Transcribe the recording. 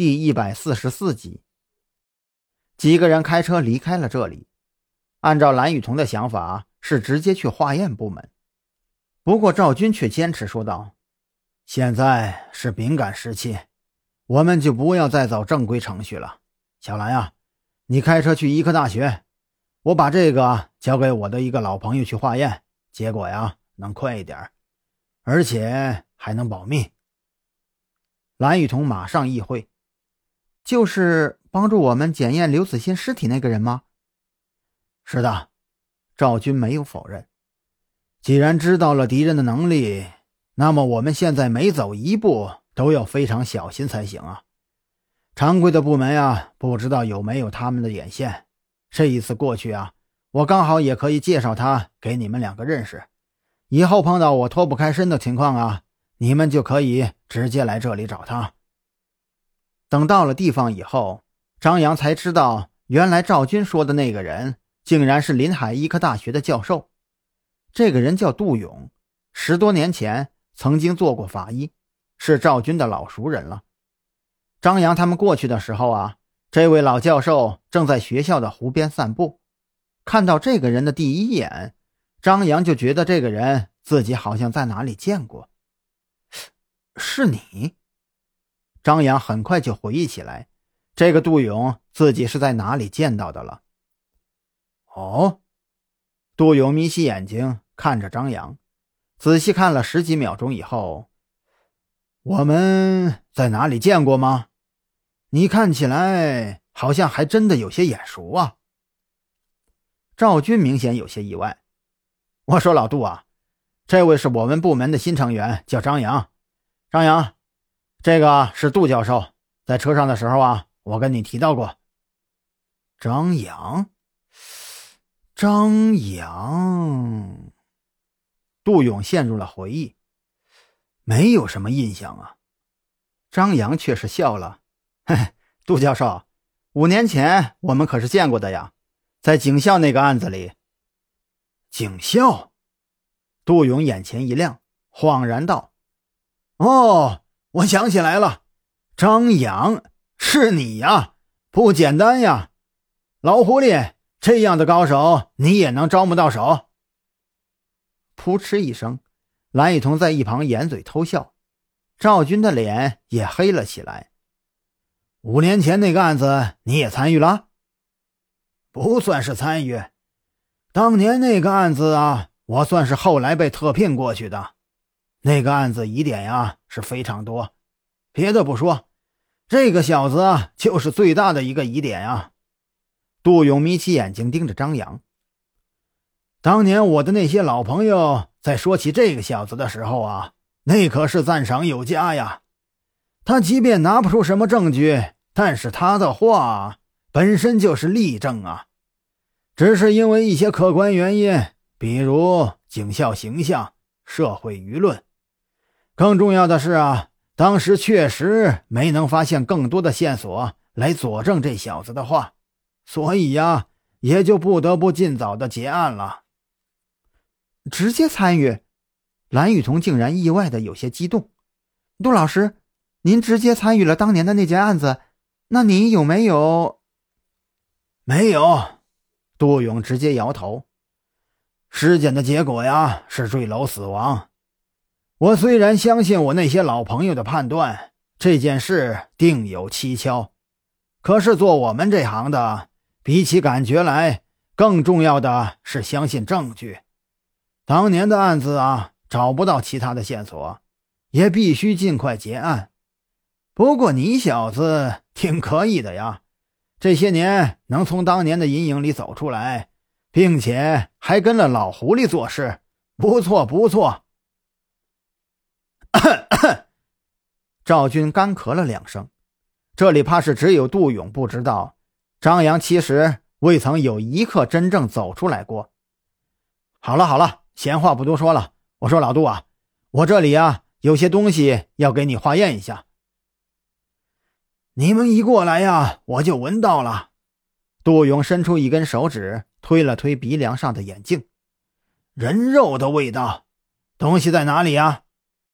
第一百四十四集。几个人开车离开了这里。按照蓝雨桐的想法，是直接去化验部门。不过赵军却坚持说道：“现在是敏感时期，我们就不要再走正规程序了。小兰呀，你开车去医科大学，我把这个交给我的一个老朋友去化验，结果呀能快一点，而且还能保密。”蓝雨桐马上意会。就是帮助我们检验刘子欣尸体那个人吗？是的，赵军没有否认。既然知道了敌人的能力，那么我们现在每走一步都要非常小心才行啊。常规的部门啊，不知道有没有他们的眼线。这一次过去啊，我刚好也可以介绍他给你们两个认识。以后碰到我脱不开身的情况啊，你们就可以直接来这里找他。等到了地方以后，张扬才知道，原来赵军说的那个人竟然是临海医科大学的教授。这个人叫杜勇，十多年前曾经做过法医，是赵军的老熟人了。张扬他们过去的时候啊，这位老教授正在学校的湖边散步，看到这个人的第一眼，张扬就觉得这个人自己好像在哪里见过。是你？张扬很快就回忆起来，这个杜勇自己是在哪里见到的了。哦，杜勇眯起眼睛看着张扬，仔细看了十几秒钟以后，我们在哪里见过吗？你看起来好像还真的有些眼熟啊。赵军明显有些意外。我说：“老杜啊，这位是我们部门的新成员，叫张扬。张扬。”这个是杜教授，在车上的时候啊，我跟你提到过。张扬，张扬，杜勇陷入了回忆，没有什么印象啊。张扬却是笑了，嘿嘿，杜教授，五年前我们可是见过的呀，在警校那个案子里。警校，杜勇眼前一亮，恍然道：“哦。”我想起来了，张扬是你呀，不简单呀，老狐狸，这样的高手你也能招募到手？噗嗤一声，蓝雨桐在一旁掩嘴偷笑，赵军的脸也黑了起来。五年前那个案子你也参与了？不算是参与，当年那个案子啊，我算是后来被特聘过去的。那个案子疑点呀是非常多，别的不说，这个小子就是最大的一个疑点啊。杜勇眯起眼睛盯着张扬。当年我的那些老朋友在说起这个小子的时候啊，那可是赞赏有加呀。他即便拿不出什么证据，但是他的话本身就是例证啊。只是因为一些客观原因，比如警校形象、社会舆论。更重要的是啊，当时确实没能发现更多的线索来佐证这小子的话，所以呀，也就不得不尽早的结案了。直接参与，蓝雨桐竟然意外的有些激动。杜老师，您直接参与了当年的那件案子，那你有没有？没有，杜勇直接摇头。尸检的结果呀，是坠楼死亡。我虽然相信我那些老朋友的判断，这件事定有蹊跷，可是做我们这行的，比起感觉来，更重要的是相信证据。当年的案子啊，找不到其他的线索，也必须尽快结案。不过你小子挺可以的呀，这些年能从当年的阴影里走出来，并且还跟了老狐狸做事，不错不错。赵军干咳了两声，这里怕是只有杜勇不知道，张扬其实未曾有一刻真正走出来过。好了好了，闲话不多说了。我说老杜啊，我这里啊有些东西要给你化验一下。你们一过来呀，我就闻到了。杜勇伸出一根手指，推了推鼻梁上的眼镜，人肉的味道。东西在哪里呀？